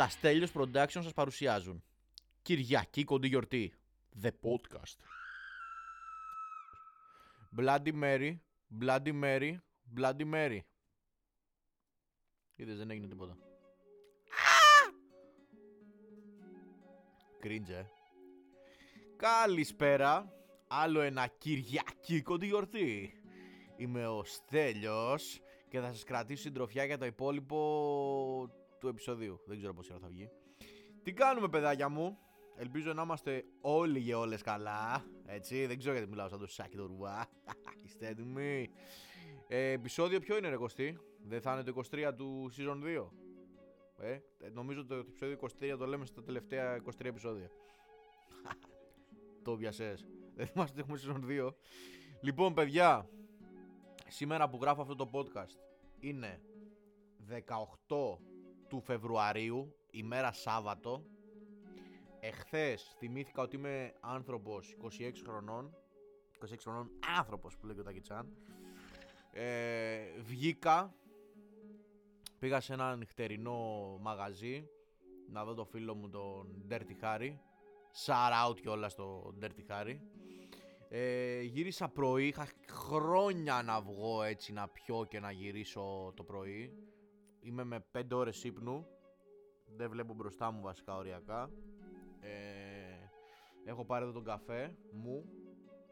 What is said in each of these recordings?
Τα Στέλιος Production σας παρουσιάζουν. Κυριακή κοντή γιορτή. The Podcast. Bloody Mary, Bloody Mary, Bloody Mary. Είδες δεν έγινε τίποτα. Κρίντζε Καλησπέρα. Άλλο ένα Κυριακή κοντή γιορτή. Είμαι ο Στέλιος και θα σας κρατήσω συντροφιά για το υπόλοιπο του επεισοδίου. Δεν ξέρω πόση ώρα θα βγει. Τι κάνουμε παιδάκια μου; Ελπίζω να είμαστε όλοι και όλες καλά. Έτσι, δεν ξέρω γιατί μιλάω σαν το σάκι το ρουβά. Είστε έτοιμοι; Ε, επεισόδιο ποιο είναι ρε Κωστή; Δεν θα είναι το 23 του season 2. Ε, ε, νομίζω το επεισόδιο 23 το λέμε στα τελευταία 23 επεισόδια. το πιασες. Δεν θυμάστε ότι έχουμε season 2. Λοιπόν παιδιά, σήμερα που γράφω αυτό το podcast είναι 18 του Φεβρουαρίου, ημέρα Σάββατο. Εχθές θυμήθηκα ότι είμαι άνθρωπος 26 χρονών. 26 χρονών άνθρωπος που λέει και ο Τακιτσάν. Ε, βγήκα, πήγα σε ένα νυχτερινό μαγαζί να δω το φίλο μου τον Dirty Harry. Shout out κιόλας στο Dirty Harry. Ε, γύρισα πρωί, είχα χρόνια να βγω έτσι να πιω και να γυρίσω το πρωί. Είμαι με 5 ώρες ύπνου, δεν βλέπω μπροστά μου βασικά οριακά. Ε, έχω πάρει εδώ τον καφέ μου,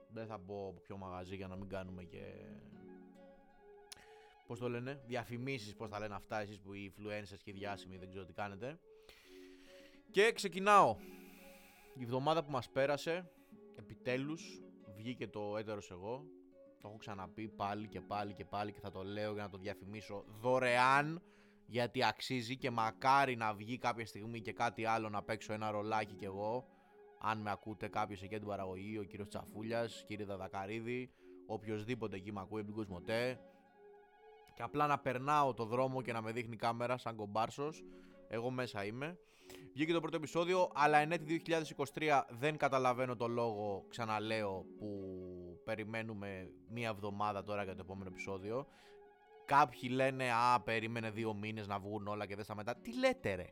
δεν θα πω από ποιο μαγαζί για να μην κάνουμε και... Πώς το λένε, διαφημίσεις πώς τα λένε αυτά εσείς που οι influencers και οι διάσημοι δεν ξέρω τι κάνετε. Και ξεκινάω. Η εβδομάδα που μας πέρασε, επιτέλους, βγήκε το έτερος εγώ. Το έχω ξαναπεί πάλι και πάλι και πάλι και θα το λέω για να το διαφημίσω δωρεάν γιατί αξίζει και μακάρι να βγει κάποια στιγμή και κάτι άλλο να παίξω ένα ρολάκι κι εγώ. Αν με ακούτε κάποιος εκεί την παραγωγή, ο κύριος Τσαφούλιας, κύριε Δαδακαρίδη, οποιοδήποτε εκεί με ακούει από την Κοσμοτέ. Και απλά να περνάω το δρόμο και να με δείχνει κάμερα σαν κομπάρσος. Εγώ μέσα είμαι. Βγήκε το πρώτο επεισόδιο, αλλά εν έτη 2023 δεν καταλαβαίνω το λόγο, ξαναλέω, που περιμένουμε μία εβδομάδα τώρα για το επόμενο επεισόδιο. Κάποιοι λένε, α, περίμενε δύο μήνες να βγουν όλα και δεν στα μετά. Τι λέτε ρε.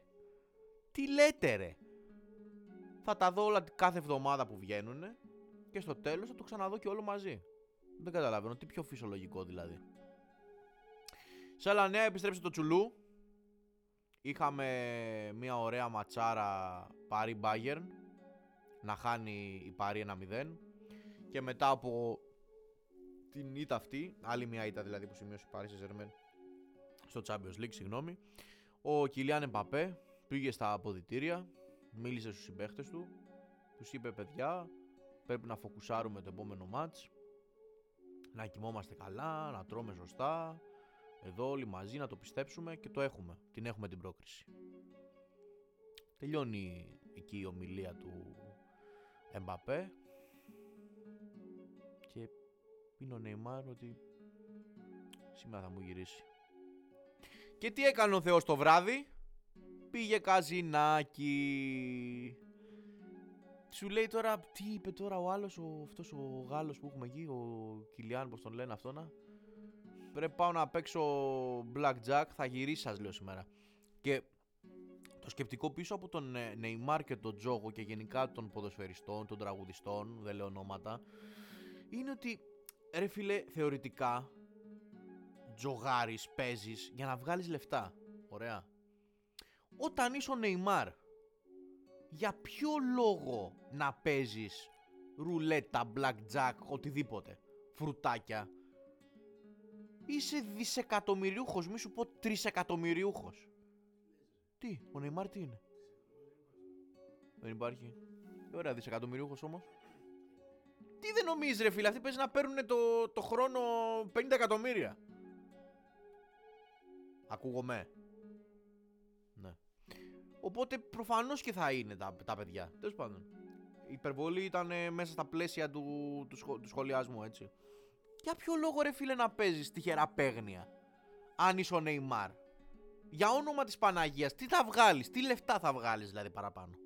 Τι λέτε ρε. Θα τα δω όλα κάθε εβδομάδα που βγαίνουν και στο τέλος θα το ξαναδώ και όλο μαζί. Δεν καταλαβαίνω, τι πιο φυσιολογικό δηλαδή. Σε άλλα νέα επιστρέψε το τσουλού Είχαμε μια ωραία ματσάρα Παρί Bayern να χάνει η Παρί 1-0 και μετά από την ήττα αυτή, άλλη μια ήττα δηλαδή που σημείωσε η Παρί σε στο Champions League, συγγνώμη, ο Κιλιάν Εμπαπέ πήγε στα αποδητήρια, μίλησε στους συμπαίχτες του, τους είπε παιδιά πρέπει να φοκουσάρουμε το επόμενο μάτς, να κοιμόμαστε καλά, να τρώμε σωστά, εδώ όλοι μαζί να το πιστέψουμε και το έχουμε. Την έχουμε την πρόκριση. Τελειώνει εκεί η ομιλία του Εμπαπέ και είναι ο Νεϊμάρ ότι σήμερα θα μου γυρίσει. Και τι έκανε ο Θεός το βράδυ; Πήγε καζινάκι. Σου λέει τώρα, τι είπε τώρα ο άλλος, ο, αυτός ο Γάλλος που έχουμε εκεί, ο Κιλιάν, πώς τον λένε αυτό να πρέπει πάω να παίξω blackjack, θα γυρίσει σας λέω σήμερα. Και το σκεπτικό πίσω από τον Neymar και τον Τζόγο και γενικά των ποδοσφαιριστών, των τραγουδιστών, δεν λέω ονόματα, είναι ότι ρε φίλε θεωρητικά τζογάρεις, παίζεις για να βγάλεις λεφτά. Ωραία. Όταν είσαι ο Neymar, για ποιο λόγο να παίζεις ρουλέτα, blackjack, οτιδήποτε, φρουτάκια, Είσαι δισεκατομμυριούχος, μη σου πω τρισεκατομμυριούχος. Τι, ο Νεϊμάρ τι είναι; Δεν υπάρχει. Ωραία, δισεκατομμυριούχος όμως. Τι δεν νομίζεις, ρε φίλε, αυτοί παίζει να παίρνουν το, το χρόνο 50 εκατομμύρια. Ακούγομαι. Ναι. Οπότε προφανώς και θα είναι τα, τα παιδιά. Τέλος πάντων. Η υπερβολή ήταν μέσα στα πλαίσια του, του, του σχολιασμού, έτσι. Για ποιο λόγο ρε φίλε να παίζεις τυχερά παίγνια αν είσαι ο Νεϊμάρ. Για όνομα της Παναγίας, τι θα βγάλεις, τι λεφτά θα βγάλεις δηλαδή παραπάνω;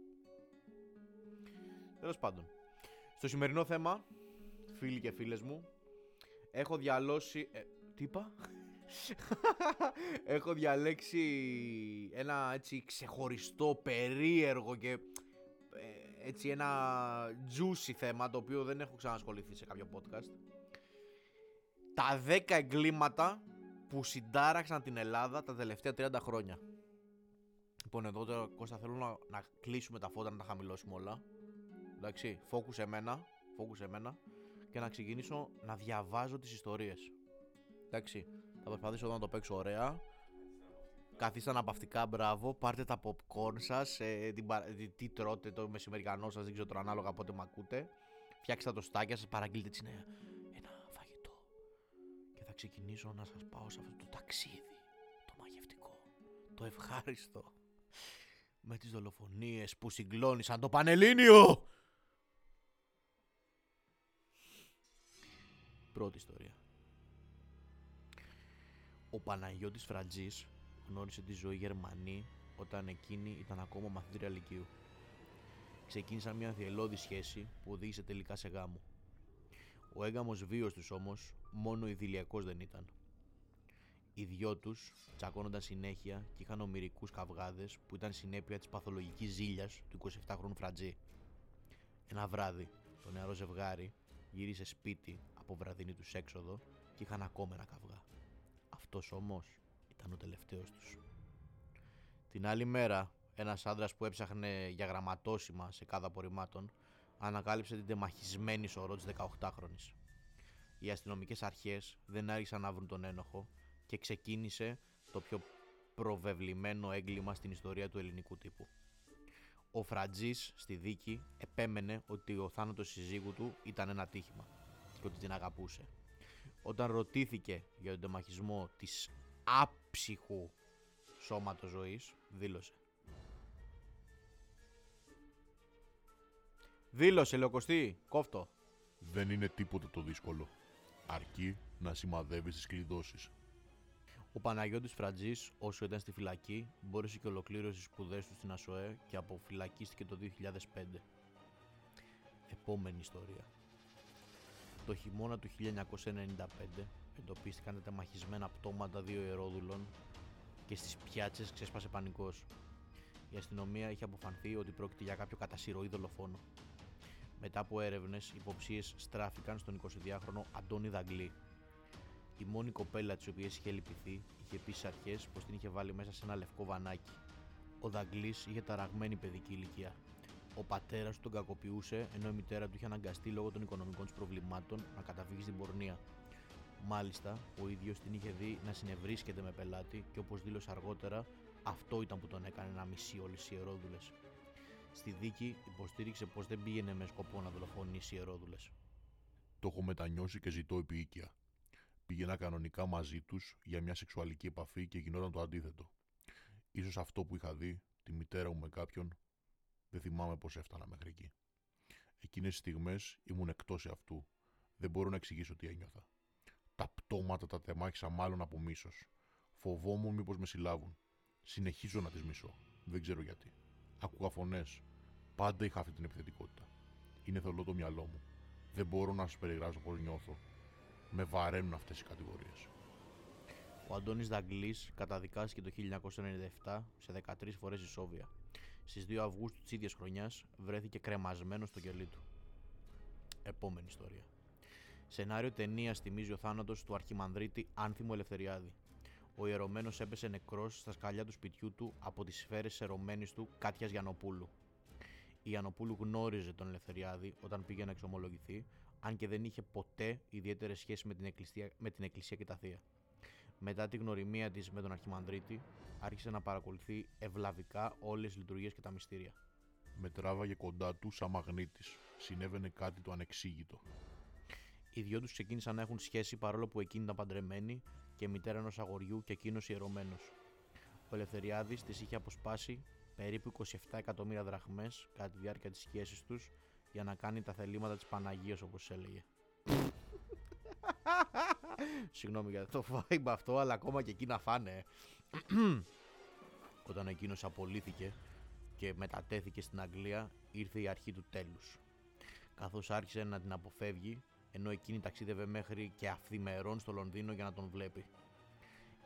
Τέλος πάντων. Στο σημερινό θέμα, φίλοι και φίλες μου, έχω διαλώσει... Ε, τι είπα; έχω διαλέξει ένα έτσι ξεχωριστό, περίεργο και ε, έτσι ένα juicy θέμα το οποίο δεν έχω ξανασχοληθεί σε κάποιο podcast. Τα 10 εγκλήματα που συντάραξαν την Ελλάδα τα τελευταία 30 χρόνια. Λοιπόν, εδώ τώρα Κώστα θέλω να, να κλείσουμε τα φώτα, να τα χαμηλώσουμε όλα. Εντάξει, focus εμένα, focus εμένα και να ξεκινήσω να διαβάζω τις ιστορίες. Εντάξει, θα προσπαθήσω εδώ να το παίξω ωραία. Καθίστε αναπαυτικά, μπράβο. Πάρτε τα popcorn σας. Ε, τι τρώτε το μεσημερινό σας, δεν ξέρω τώρα ανάλογα πότε με ακούτε. Φτιάξτε τα στάκια σας, παραγγείλτε έτσι ένα, ένα φαγητό. Και θα ξεκινήσω να σας πάω σε αυτό το ταξίδι. Το μαγευτικό. Το ευχάριστο. Με τις δολοφονίες που συγκλώνησαν το Πανελλήνιο. Πρώτη ιστορία. Ο Παναγιώτης Φραντζής γνώρισε τη ζωή Γερμανή όταν εκείνη ήταν ακόμα μαθήτρια λυκείου. Ξεκίνησαν μια θελώδη σχέση που οδήγησε τελικά σε γάμο. Ο έγκαμος βίος τους όμως μόνο ιδηλιακός δεν ήταν. Οι δυο τους τσακώνονταν συνέχεια και είχαν ομοιρικού καυγάδες που ήταν συνέπεια της παθολογικής ζήλιας του 27χρονου Φραντζή. Ένα βράδυ, το νεαρό ζευγάρι γύρισε σπίτι από βραδινή τους έξοδο και είχαν ακόμα ένα καυγά. Αυτός όμως ήταν ο τελευταίος τους. Την άλλη μέρα, ένας άντρας που έψαχνε για γραμματόσημα σε κάθε απορριμμάτων ανακάλυψε την τεμαχισμένη σωρό της 18χρονης. Οι αστυνομικές αρχές δεν άρχισαν να βρουν τον ένοχο και ξεκίνησε το πιο προβεβλημένο έγκλημα στην ιστορία του ελληνικού τύπου. Ο Φρατζής στη δίκη επέμενε ότι ο θάνατος συζύγου του ήταν ένα τύχημα και ότι την αγαπούσε. Όταν ρωτήθηκε για τον τεμαχισμό της άψυχου σώματος ζωής, δήλωσε. Δήλωσε, Λεοκοστή, κόφτο. Δεν είναι τίποτα το δύσκολο. Αρκεί να σημαδεύεις τις κλειδώσεις. Ο Παναγιώτης Φρατζής, όσο ήταν στη φυλακή, μπόρεσε και ολοκλήρωσε τις σπουδές του στην ΑΣΟΕ και αποφυλακίστηκε το 2005. Επόμενη ιστορία. Το χειμώνα του 1995 εντοπίστηκαν τα τεμαχισμένα πτώματα δύο ιερόδουλων και στις πιάτσες ξέσπασε πανικός. Η αστυνομία είχε αποφανθεί ότι πρόκειται για κάποιο κατασυρωή δολοφόνο. Μετά από έρευνες, οι υποψίες στράφηκαν στον 22χρονο Αντώνη Δαγκλή. Η μόνη κοπέλα της οποίας είχε λυπηθεί είχε πει στις αρχές πως την είχε βάλει μέσα σε ένα λευκό βανάκι. Ο Δαγκλής είχε ταραγμένη παιδική ηλικία. Ο πατέρας του τον κακοποιούσε, ενώ η μητέρα του είχε αναγκαστεί λόγω των οικονομικών της προβλημάτων να καταφύγει στην πορνεία. Μάλιστα, ο ίδιος την είχε δει να συνευρίσκεται με πελάτη και όπως δήλωσε αργότερα, αυτό ήταν που τον έκανε να μισεί όλες τι ιερόδουλε. Στη δίκη υποστήριξε πως δεν πήγαινε με σκοπό να δολοφονήσει ιερόδουλε. Το έχω μετανιώσει και ζητώ επίοικια. Πήγαινα κανονικά μαζί τους για μια σεξουαλική επαφή και γινόταν το αντίθετο. Ίσως αυτό που είχα δει, τη μητέρα μου με κάποιον, δεν θυμάμαι πώς έφτανα μέχρι εκεί. Εκείνες τις στιγμές ήμουν εκτός αυτού. Δεν μπορώ να εξηγήσω τι ένιωθα. Τα πτώματα τα τεμάχισα μάλλον από μίσος. Φοβόμουν μήπως με συλλάβουν. Συνεχίζω να τις μισώ. Δεν ξέρω γιατί. Ακούγα φωνές. Πάντα είχα αυτή την επιθετικότητα. Είναι θολό το μυαλό μου. Δεν μπορώ να σας περιγράψω πώς νιώθω. Με βαραίνουν αυτές οι κατηγορίες. Ο Αντώνης Δαγκλής καταδικάστηκε το 1997 σε 13 φορές ισόβια. Στις 2 Αυγούστου της ίδιας χρονιάς βρέθηκε κρεμασμένο στο κελί του. Επόμενη ιστορία. Σενάριο ταινίας θυμίζει ο θάνατος του Αρχιμανδρίτη Άνθιμου Ελευθεριάδη. Ο ιερωμένος έπεσε νεκρός στα σκαλιά του σπιτιού του από τις σφαίρες ερωμένης του Κάτιας Γιανοπούλου. Η Γιανοπούλου γνώριζε τον Ελευθεριάδη όταν πήγε να εξομολογηθεί, αν και δεν είχε ποτέ ιδιαίτερες σχέσεις με την, εκκλησία, με την Εκκλησία και τα Θεία. Μετά τη γνωριμία της με τον Αρχιμανδρίτη, άρχισε να παρακολουθεί ευλαβικά όλες τις λειτουργίες και τα μυστήρια. Με τράβαγε κοντά του σαν μαγνήτης. Συνέβαινε κάτι το ανεξήγητο. Οι δυο τους ξεκίνησαν να έχουν σχέση παρόλο που εκείνη ήταν παντρεμένη και μητέρα ενός αγοριού και εκείνος ιερωμένος. Ο Ελευθεριάδης τη είχε αποσπάσει περίπου 27 εκατομμύρια δραχμές κατά τη διάρκεια της σχέσης τους για να κάνει τα θελήματα της Παναγίας όπως έλεγε. Συγγνώμη για το vibe αυτό, αλλά ακόμα και εκεί να φάνε. Όταν εκείνος απολύθηκε και μετατέθηκε στην Αγγλία, ήρθε η αρχή του τέλους. Καθώς άρχισε να την αποφεύγει, ενώ εκείνη ταξίδευε μέχρι και αυθημερών στο Λονδίνο για να τον βλέπει.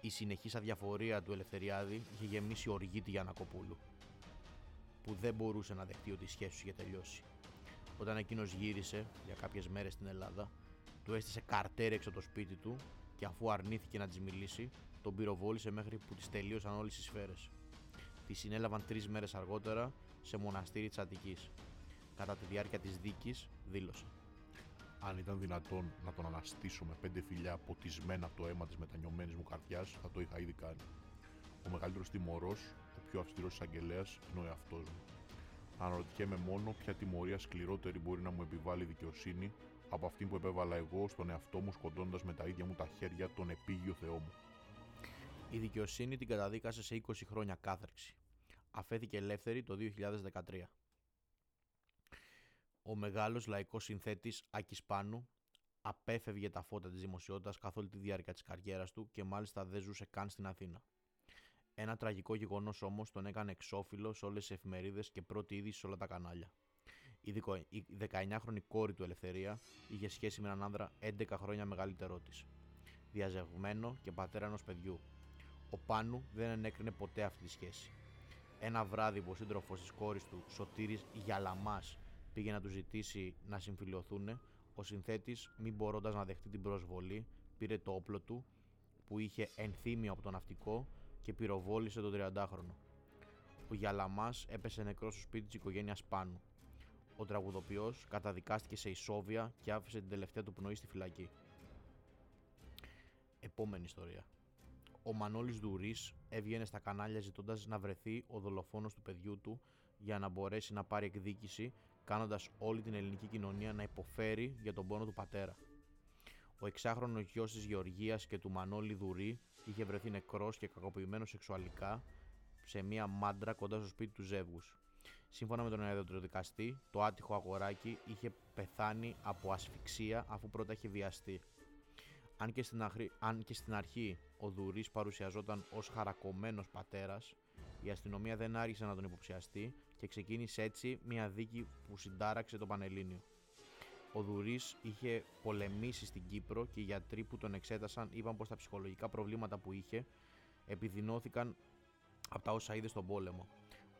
Η συνεχής αδιαφορία του Ελευθεριάδη είχε γεμίσει οργή τη Γιανακοπούλου, που δεν μπορούσε να δεχτεί ότι η σχέση του είχε τελειώσει. Όταν εκείνος γύρισε για κάποιες μέρες στην Ελλάδα, του έστησε καρτέρι έξω από το σπίτι του και αφού αρνήθηκε να της μιλήσει, τον πυροβόλησε μέχρι που της τελείωσαν όλες οι σφαίρες. Τη συνέλαβαν τρεις μέρες αργότερα σε μοναστήρι της Αττικής. Κατά τη διάρκεια της δίκης, δήλωσε. Αν ήταν δυνατόν να τον αναστήσω με πέντε φιλιά ποτισμένα από το αίμα της μετανιωμένης μου καρδιάς, θα το είχα ήδη κάνει. Ο μεγαλύτερος τιμωρός, ο πιο αυστηρός εισαγγελέας, είναι ο εαυτός μου. Αναρωτιέμαι μόνο ποια τιμωρία σκληρότερη μπορεί να μου επιβάλλει η δικαιοσύνη από αυτή που επέβαλα εγώ στον εαυτό μου σκοντώντα με τα ίδια μου τα χέρια τον επίγειο Θεό μου. Η δικαιοσύνη την καταδίκασε σε 20 χρόνια κάθερξη. Αφέθηκε ελεύθερη το 2013. Ο μεγάλος λαϊκός συνθέτης Άκης Πάνου απέφευγε τα φώτα της δημοσιότητας καθ' όλη τη διάρκεια της καριέρας του και μάλιστα δεν ζούσε καν στην Αθήνα. Ένα τραγικό γεγονός όμως τον έκανε εξώφυλλο σε όλες τις εφημερίδες και πρώτη είδηση σε όλα τα κανάλια. Η 19χρονη κόρη του Ελευθερία είχε σχέση με έναν άνδρα 11 χρόνια μεγαλύτερό της. Διαζευμένο και πατέρα ενός παιδιού. Ο Πάνου δεν ενέκρινε ποτέ αυτή τη σχέση. Ένα βράδυ που ο σύντροφος της κόρης του, Σωτήρης Γιαλαμάς, πήγε να του ζητήσει να συμφιλειωθούν, ο συνθέτης, μην μπορώντας να δεχτεί την προσβολή, πήρε το όπλο του που είχε ενθύμιο από το ναυτικό και πυροβόλησε τον 30χρονο. Ο Γιαλαμάς έπεσε νεκρό στο σπίτι της οικογένειας Πάνου. Ο τραγουδοποιός καταδικάστηκε σε ισόβια και άφησε την τελευταία του πνοή στη φυλακή. Επόμενη ιστορία. Ο Μανώλης Δουρής έβγαινε στα κανάλια ζητώντας να βρεθεί ο δολοφόνος του παιδιού του για να μπορέσει να πάρει εκδίκηση κάνοντας όλη την ελληνική κοινωνία να υποφέρει για τον πόνο του πατέρα. Ο εξάχρονος γιος της Γεωργίας και του Μανώλη Δουρή είχε βρεθεί νεκρός και κακοποιημένος σεξουαλικά σε μία μάντρα κοντά στο σπίτι του ζεύγους. Σύμφωνα με τον ιατροδικαστή, το άτυχο αγοράκι είχε πεθάνει από ασφυξία αφού πρώτα είχε βιαστεί. Αν και στην, αν και στην αρχή ο Δουρής παρουσιαζόταν ως χαρακωμένος πατέρας, η αστυνομία δεν άργησε να τον υποψιαστεί και ξεκίνησε έτσι μια δίκη που συντάραξε το Πανελλήνιο. Ο Δουρής είχε πολεμήσει στην Κύπρο και οι γιατροί που τον εξέτασαν είπαν πως τα ψυχολογικά προβλήματα που είχε επιδεινώθηκαν από τα όσα είδε στον πόλεμο.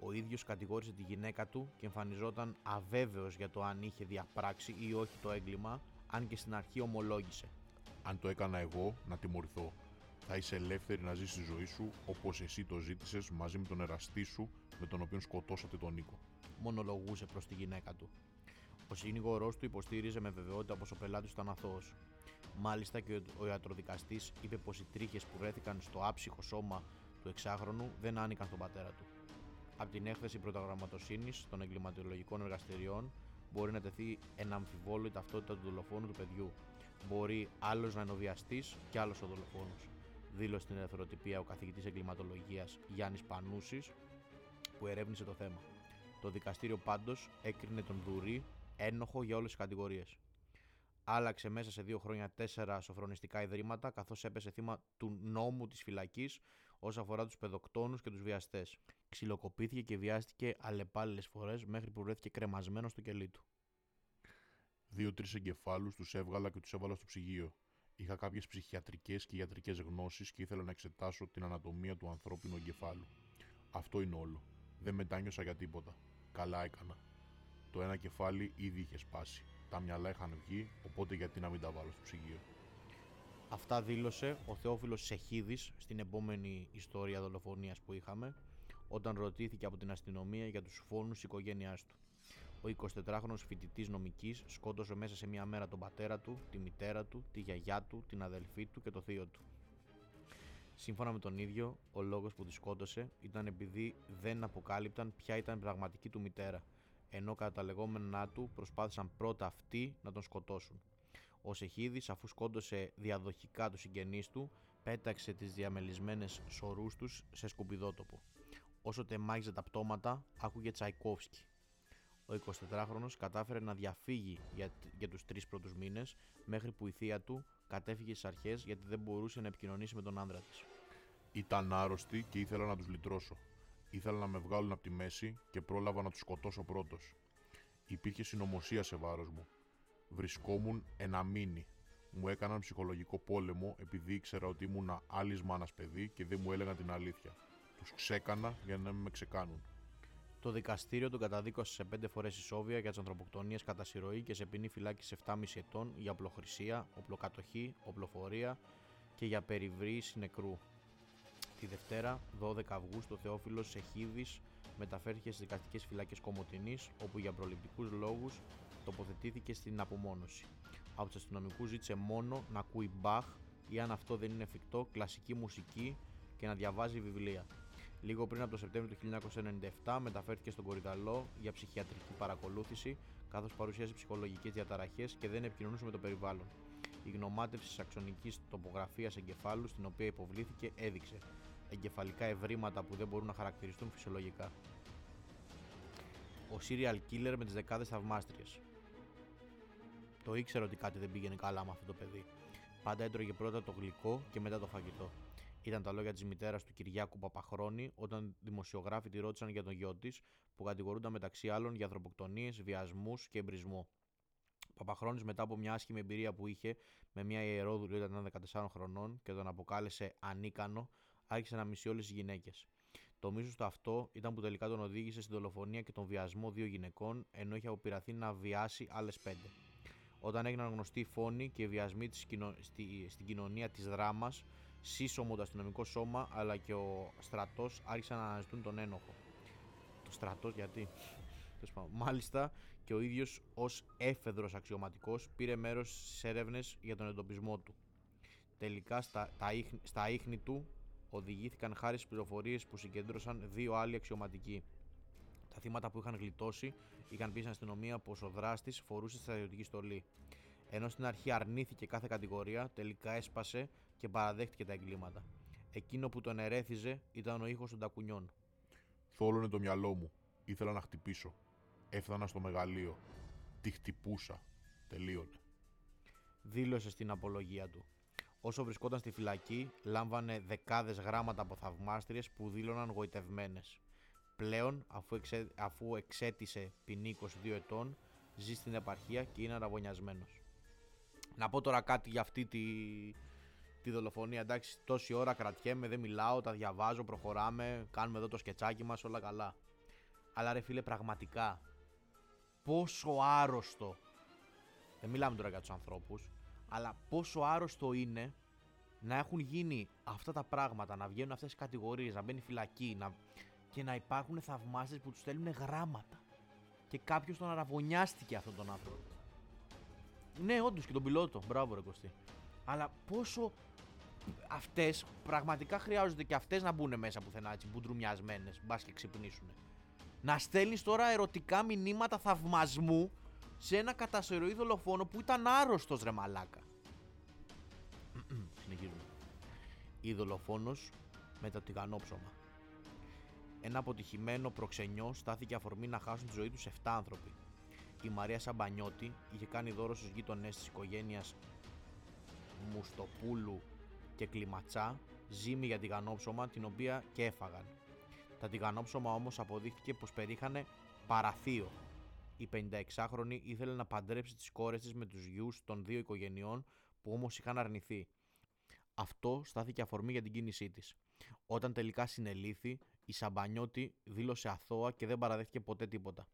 Ο ίδιος κατηγόρησε τη γυναίκα του και εμφανιζόταν αβέβαιος για το αν είχε διαπράξει ή όχι το έγκλημα, αν και στην αρχή ομολόγησε. Αν το έκανα εγώ, να τιμωρηθώ. Θα είσαι ελεύθερη να ζήσει τη ζωή σου όπως εσύ το ζήτησες μαζί με τον εραστή σου με τον οποίο σκοτώσατε τον Νίκο. Μονολογούσε προς τη γυναίκα του. Ο συνήγορός του υποστήριζε με βεβαιότητα πως ο πελάτης ήταν αθώος. Μάλιστα και ο ιατροδικαστής είπε πως οι τρίχες που βρέθηκαν στο άψυχο σώμα του εξάχρονου δεν άνοικαν στον πατέρα του. Από την έκθεση πρωτογραμματοσύνης των εγκληματολογικών εργαστηριών μπορεί να τεθεί ένα αμφιβόλο η ταυτότητα του δολοφόνου του παιδιού. Μπορεί άλλος να είναι ο βιαστής και άλλος ο δολοφόνος. Δήλωσε στην ελευθεροτυπία ο καθηγητής εγκληματολογίας Γιάννης Πανούσης, που ερεύνησε το θέμα. Το δικαστήριο πάντως έκρινε τον Δουρή ένοχο για όλες τις κατηγορίες. Άλλαξε μέσα σε δύο χρόνια τέσσερα σοφρονιστικά ιδρύματα, καθώς έπεσε θύμα του νόμου της φυλακής όσον αφορά τους παιδοκτόνους και τους βιαστές. Ξυλοκοπήθηκε και βιάστηκε αλλεπάλληλες φορές μέχρι που βρέθηκε κρεμασμένος στο κελί του. Δύο-τρεις εγκεφάλους τους έβγαλα και τους έβαλα στο ψυγείο. Είχα κάποιες ψυχιατρικές και ιατρικές γνώσεις και ήθελα να εξετάσω την ανατομία του ανθρώπινου εγκεφάλου. Αυτό είναι όλο. Δεν μετάνιωσα για τίποτα. Καλά έκανα. Το ένα κεφάλι ήδη είχε σπάσει. Τα μυαλά είχαν βγει, οπότε γιατί να μην τα βάλω στο ψυγείο; Αυτά δήλωσε ο Θεόφιλος Σεχίδης στην επόμενη ιστορία δολοφονίας που είχαμε, όταν ρωτήθηκε από την αστυνομία για τους φόνους της οικογένειάς του. Ο 24χρονος φοιτητής νομικής σκότωσε μέσα σε μία μέρα τον πατέρα του, τη μητέρα του, τη γιαγιά του, την αδελφή του και το θείο του. Σύμφωνα με τον ίδιο, ο λόγος που τη σκότωσε ήταν επειδή δεν αποκάλυπταν ποια ήταν η πραγματική του μητέρα, ενώ κατά τα λεγόμενά του προσπάθησαν πρώτα αυτοί να τον σκοτώσουν. Ο Σεχίδης, αφού σκότωσε διαδοχικά τους συγγενείς του, πέταξε τις διαμελισμένες σωρούς τους σε σκουπιδότοπο. Όσο τεμάχιζε τα πτώματα, άκουγε Τσαϊκόφσκι. Ο 24χρονο κατάφερε να διαφύγει για, για τους τρεις πρώτους μήνες, μέχρι που η θεία του κατέφυγε στις αρχές γιατί δεν μπορούσε να επικοινωνήσει με τον άνδρα της. Ήταν άρρωστοι και ήθελα να τους λυτρώσω. Ήθελα να με βγάλουν από τη μέση και πρόλαβα να τους σκοτώσω πρώτος. Υπήρχε συνωμοσία σε βάρος μου. Βρισκόμουν ένα μήνυ. Μου έκαναν ψυχολογικό πόλεμο επειδή ήξερα ότι ήμουν άλλης μάνας παιδί και δεν μου έλεγαν την αλήθεια. Τους ξέκανα για να μην με ξεκάνουν. Το δικαστήριο τον καταδίκωσε σε πέντε φορές ισόβια για τις ανθρωποκτονίες κατά συρροή και σε ποινή φυλάκιση 7,5 ετών για οπλοχρησία, οπλοκατοχή, οπλοφορία και για περιβρύση νεκρού. Τη Δευτέρα, 12 Αυγούστου, ο Θεόφιλος Σεχίδης μεταφέρθηκε στις δικαστικές φυλάκες Κομωτινής, όπου για προληπτικούς λόγους τοποθετήθηκε στην απομόνωση. Από του αστυνομικού ζήτησε μόνο να ακούει Μπαχ ή αν αυτό δεν είναι εφικτό, κλασική μουσική και να διαβάζει βιβλία. Λίγο πριν από το Σεπτέμβριο του 1997 μεταφέρθηκε στον Κορυδαλό για ψυχιατρική παρακολούθηση, καθώς παρουσίασε ψυχολογικές διαταραχές και δεν επικοινωνούσε με το περιβάλλον. Η γνωμάτευση της αξονική τοπογραφίας εγκεφάλου, στην οποία υποβλήθηκε, έδειξε εγκεφαλικά ευρήματα που δεν μπορούν να χαρακτηριστούν φυσιολογικά. Ο serial killer με τις δεκάδες θαυμάστριες. Το ήξερε ότι κάτι δεν πήγαινε καλά με αυτό το παιδί. Πάντα έτρωγε πρώτα το γλυκό και μετά το φαγητό. Ήταν τα λόγια της μητέρας του Κυριάκου Παπαχρόνη όταν δημοσιογράφοι τη ρώτησαν για τον γιο της, που κατηγορούνταν μεταξύ άλλων για ανθρωποκτονίες, βιασμούς και εμπρισμό. Παπαχρόνης, μετά από μια άσχημη εμπειρία που είχε με μια ιερόδουλη όταν ήταν 14 χρονών και τον αποκάλεσε ανίκανο, άρχισε να μισεί όλες τις γυναίκες. Το μίσος του αυτό ήταν που τελικά τον οδήγησε στην δολοφονία και τον βιασμό δύο γυναικών, ενώ είχε αποπειραθεί να βιάσει άλλες πέντε. Όταν έγιναν γνωστοί οι φόνοι και οι βιασμοί της κοινο... στη... στην κοινωνία της δράμας, σύσσωμο το αστυνομικό σώμα αλλά και ο στρατός άρχισαν να αναζητούν τον ένοχο. Το στρατός γιατί; Μάλιστα και ο ίδιος ως έφεδρος αξιωματικός πήρε μέρος στις έρευνες για τον εντοπισμό του. Τελικά στα, τα στα ίχνη του οδηγήθηκαν χάρη στις πληροφορίες που συγκέντρωσαν δύο άλλοι αξιωματικοί. Τα θύματα που είχαν γλιτώσει είχαν πει στην αστυνομία πως ο δράστης φορούσε στρατιωτική στολή. Ενώ στην αρχή αρνήθηκε κάθε κατηγορία, τελικά έσπασε και παραδέχτηκε τα εγκλήματα. Εκείνο που τον ερέθιζε ήταν ο ήχος των τακουνιών. Θόλωνε το μυαλό μου. Ήθελα να χτυπήσω. Έφτανα στο μεγαλείο. Τη χτυπούσα. Τελείωνε. Δήλωσε στην απολογία του. Όσο βρισκόταν στη φυλακή, λάμβανε δεκάδες γράμματα από θαυμάστριες που δήλωναν γοητευμένες. Πλέον, αφού, εξέ, αφού εξέτησε ποινή 22 ετών, ζει στην επαρχία και είναι αραβωνιασμένος. Να πω τώρα κάτι για αυτή τη, τη δολοφονία. Εντάξει, τόση ώρα κρατιέμαι, δεν μιλάω, τα διαβάζω, προχωράμε, κάνουμε εδώ το σκετσάκι μας, όλα καλά. Αλλά ρε φίλε, πραγματικά, πόσο άρρωστο, δεν μιλάμε τώρα για τους ανθρώπους, αλλά πόσο άρρωστο είναι να έχουν γίνει αυτά τα πράγματα, να βγαίνουν αυτές τις κατηγορίες, να μπαίνει φυλακή να... και να υπάρχουν θαυμάστες που τους στέλνουν γράμματα. Και κάποιος τον αραβωνιάστηκε αυτόν τον άνθρωπο. Ναι, όντως και τον πιλότο. Μπράβο, ρε Κωστή. Αλλά πόσο αυτές πραγματικά χρειάζονται και αυτές να μπουν μέσα πουθενά έτσι, μπουντρουμιασμένες, μπας και ξυπνήσουν. Να στέλνεις τώρα ερωτικά μηνύματα θαυμασμού σε ένα καταστεροή δολοφόνο που ήταν άρρωστος ρε μαλάκα. Συνεχίζουμε. Η δολοφόνος με το τηγανόψωμα. Ένα αποτυχημένο προξενιό στάθηκε αφορμή να χάσουν τη ζωή τους 7 άνθρωποι η Μαρία Σαμπανιώτη είχε κάνει δώρο στους γείτονές της οικογένειας Μουστοπούλου και Κλιματσά ζύμη για τηγανόψωμα την οποία και έφαγαν. Τα τηγανόψωμα όμως αποδείχθηκε πως περίχανε παραθείο. Η 56χρονη ήθελε να παντρέψει τις κόρες της με τους γιους των δύο οικογενειών που όμως είχαν αρνηθεί. Αυτό στάθηκε αφορμή για την κίνησή της. Όταν τελικά συνελήθη, η Σαμπανιώτη δήλωσε αθώα και δεν παραδέχτηκε ποτέ τίποτα.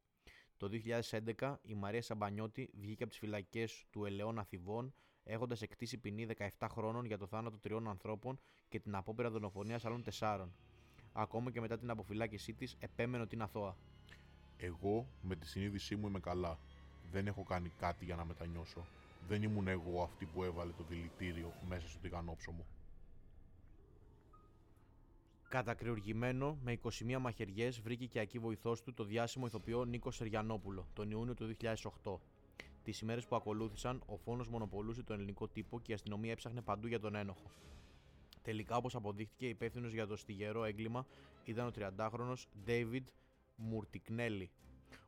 Το 2011 η Μαρία Σαμπανιώτη βγήκε από τις φυλακές του Ελαιών Αθηβών έχοντας εκτίσει ποινή 17 χρόνων για το θάνατο τριών ανθρώπων και την απόπειρα δολοφονίας άλλων τεσσάρων. Ακόμα και μετά την αποφυλάκησή της, επέμενε ότι είναι αθώα. Εγώ με τη συνείδησή μου είμαι καλά. Δεν έχω κάνει κάτι για να μετανιώσω. Δεν ήμουν εγώ αυτή που έβαλε το δηλητήριο μέσα στο τηγανόψωμο. Κατακριουργημένο με 21 μαχαιριές, βρήκε και εκεί βοηθός του το διάσημο ηθοποιό Νίκος Σεριανόπουλο τον Ιούνιο του 2008. Τις ημέρες που ακολούθησαν, ο φόνος μονοπολούσε τον ελληνικό τύπο και η αστυνομία έψαχνε παντού για τον ένοχο. Τελικά, όπως αποδείχθηκε, υπεύθυνος για το στιγερό έγκλημα ήταν ο 30χρονο David Μουρτικνέλη.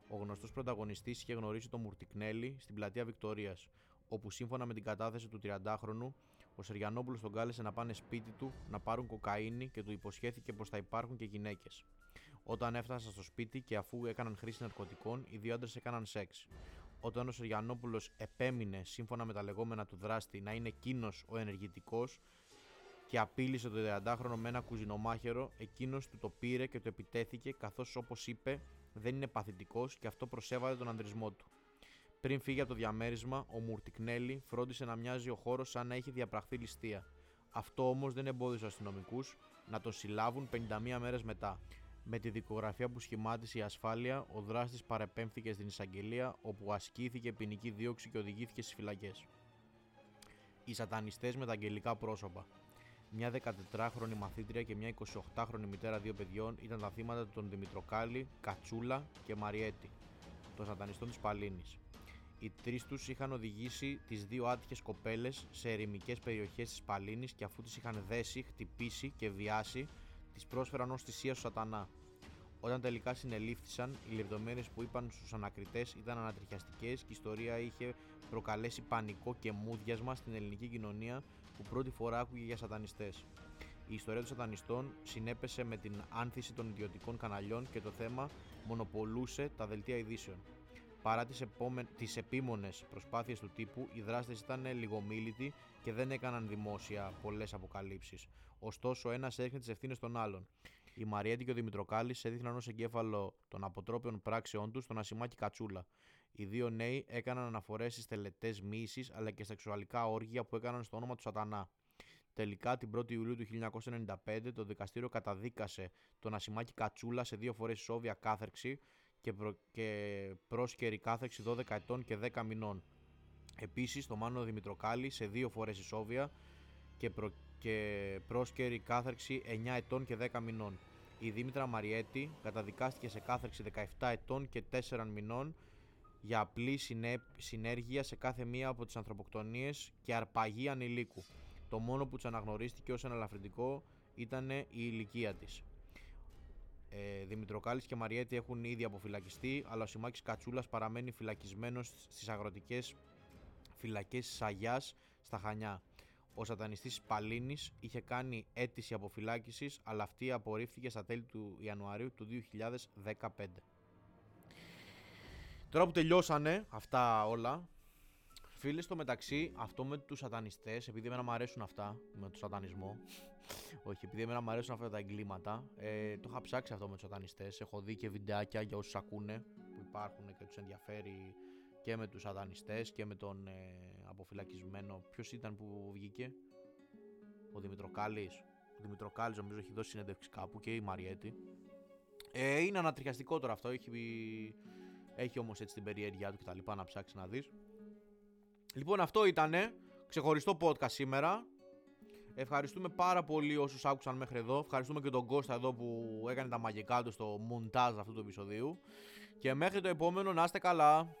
Ο γνωστός πρωταγωνιστής είχε γνωρίσει τον Μουρτικνέλη στην πλατεία Βικτωρίας, όπου σύμφωνα με την κατάθεση του 30χρονου ο Σεριανόπουλος τον κάλεσε να πάνε σπίτι του να πάρουν κοκαίνη και του υποσχέθηκε πως θα υπάρχουν και γυναίκες. Όταν έφτασαν στο σπίτι και αφού έκαναν χρήση ναρκωτικών, οι δύο άντρες έκαναν σεξ. όταν ο Σεριανόπουλος επέμεινε, σύμφωνα με τα λεγόμενα του δράστη, να είναι εκείνος ο ενεργητικός και απείλησε το 30χρονο με ένα κουζινομάχαιρο, εκείνος του το πήρε και το επιτέθηκε, καθώς όπως είπε, δεν είναι παθητικός και αυτό προσέβαλε τον ανδρισμό του. Πριν φύγει από το διαμέρισμα, ο Μουρτικνέλη φρόντισε να μοιάζει ο χώρος σαν να έχει διαπραχθεί ληστεία. Αυτό όμως δεν εμπόδισε του αστυνομικούς να τον συλλάβουν 51 μέρες μετά. Με τη δικογραφία που σχημάτισε η ασφάλεια, ο δράστης παρεπέμφθηκε στην εισαγγελία, όπου ασκήθηκε ποινική δίωξη και οδηγήθηκε στις φυλακές. Οι σατανιστές με τα αγγελικά πρόσωπα. Μια 14χρονη μαθήτρια και μια 28χρονη μητέρα δύο παιδιών ήταν τα θύματα των Δημητροκάλη, Κατσούλα και Μαριέτη, των σατανιστών της Παλίνης. Οι τρεις τους είχαν οδηγήσει τις δύο άτυχες κοπέλες σε ερημικές περιοχές της Παλίνης και αφού τις είχαν δέσει, χτυπήσει και βιάσει, τις πρόσφεραν ως θυσία στο Σατανά. Όταν τελικά συνελήφθησαν, οι λεπτομέρειες που είπαν στους ανακριτές ήταν ανατριχιαστικές και η ιστορία είχε προκαλέσει πανικό και μούδιασμα στην ελληνική κοινωνία που πρώτη φορά άκουγε για σατανιστές. Η ιστορία των σατανιστών συνέπεσε με την άνθηση των ιδιωτικών καναλιών και το θέμα μονοπολούσε τα δελτία ειδήσεων. Παρά τις, επόμε... τις επίμονες προσπάθειες του τύπου, οι δράστες ήταν λιγομίλητοι και δεν έκαναν δημόσια πολλές αποκαλύψεις. Ωστόσο, ένας έριχνε τις ευθύνες των άλλων. Η Μαριέτη και ο Δημητροκάλης έδειχναν ως εγκέφαλο των αποτρόπιων πράξεών τους τον Ασημάκη Κατσούλα. Οι δύο νέοι έκαναν αναφορές στις τελετές μίση αλλά και στα σεξουαλικά όργια που έκαναν στο όνομα του Σατανά. Τελικά, την 1η Ιουλίου του 1995, το δικαστήριο καταδίκασε τον Ασημάκη Κατσούλα σε δύο φορές ισόβια κάθερξη και, προ... και πρόσκαιρη κάθερξη 12 ετών και 10 μηνών. Επίσης, το Μάνο Δημητροκάλη σε δύο φορές ισόβια και, προ... και πρόσκαιρη κάθερξη 9 ετών και 10 μηνών. Η Δήμητρα Μαριέτη καταδικάστηκε σε κάθερξη 17 ετών και 4 μηνών για απλή συνέργεια σε κάθε μία από τις ανθρωποκτονίες και αρπαγή ανηλίκου. Το μόνο που της αναγνωρίστηκε ως ένα ελαφρυντικό ήταν η ηλικία της. Ε, Δημητροκάλης και Μαριέτη έχουν ήδη αποφυλακιστεί, αλλά ο Σιμάκης Κατσούλας παραμένει φυλακισμένος στις αγροτικές φυλακές της Αγιάς στα Χανιά. Ο σατανιστής Παλίνης είχε κάνει αίτηση αποφυλάκησης, αλλά αυτή απορρίφθηκε στα τέλη του Ιανουαρίου του 2015. Τώρα που τελειώσανε αυτά όλα, φίλε στο μεταξύ, αυτό με τους σατανιστές, επειδή εμένα μου αρέσουν αυτά, με τον σατανισμό. Όχι, επειδή εμένα μου αρέσουν αυτά τα εγκλήματα, ε, το είχα ψάξει αυτό με τους σατανιστές. Έχω δει και βιντεάκια για όσους ακούνε που υπάρχουν και τους ενδιαφέρει και με τους σατανιστές και με τον ε, αποφυλακισμένο. Ποιος ήταν που βγήκε, ο Δημητροκάλης. Ο Δημητροκάλης νομίζω έχει δώσει συνέντευξη κάπου και η Μαριέτη. Ε, είναι ανατριχιαστικό τώρα αυτό. Έχει έχει όμως έτσι την περιέργειά του και τα λοιπά να ψάξει να δεις. Λοιπόν αυτό ήτανε. Ξεχωριστό podcast σήμερα. Ευχαριστούμε πάρα πολύ όσους άκουσαν μέχρι εδώ. Ευχαριστούμε και τον Κώστα εδώ που έκανε τα μαγικά του στο μοντάζ αυτού του επεισοδίου. Και μέχρι το επόμενο να είστε καλά.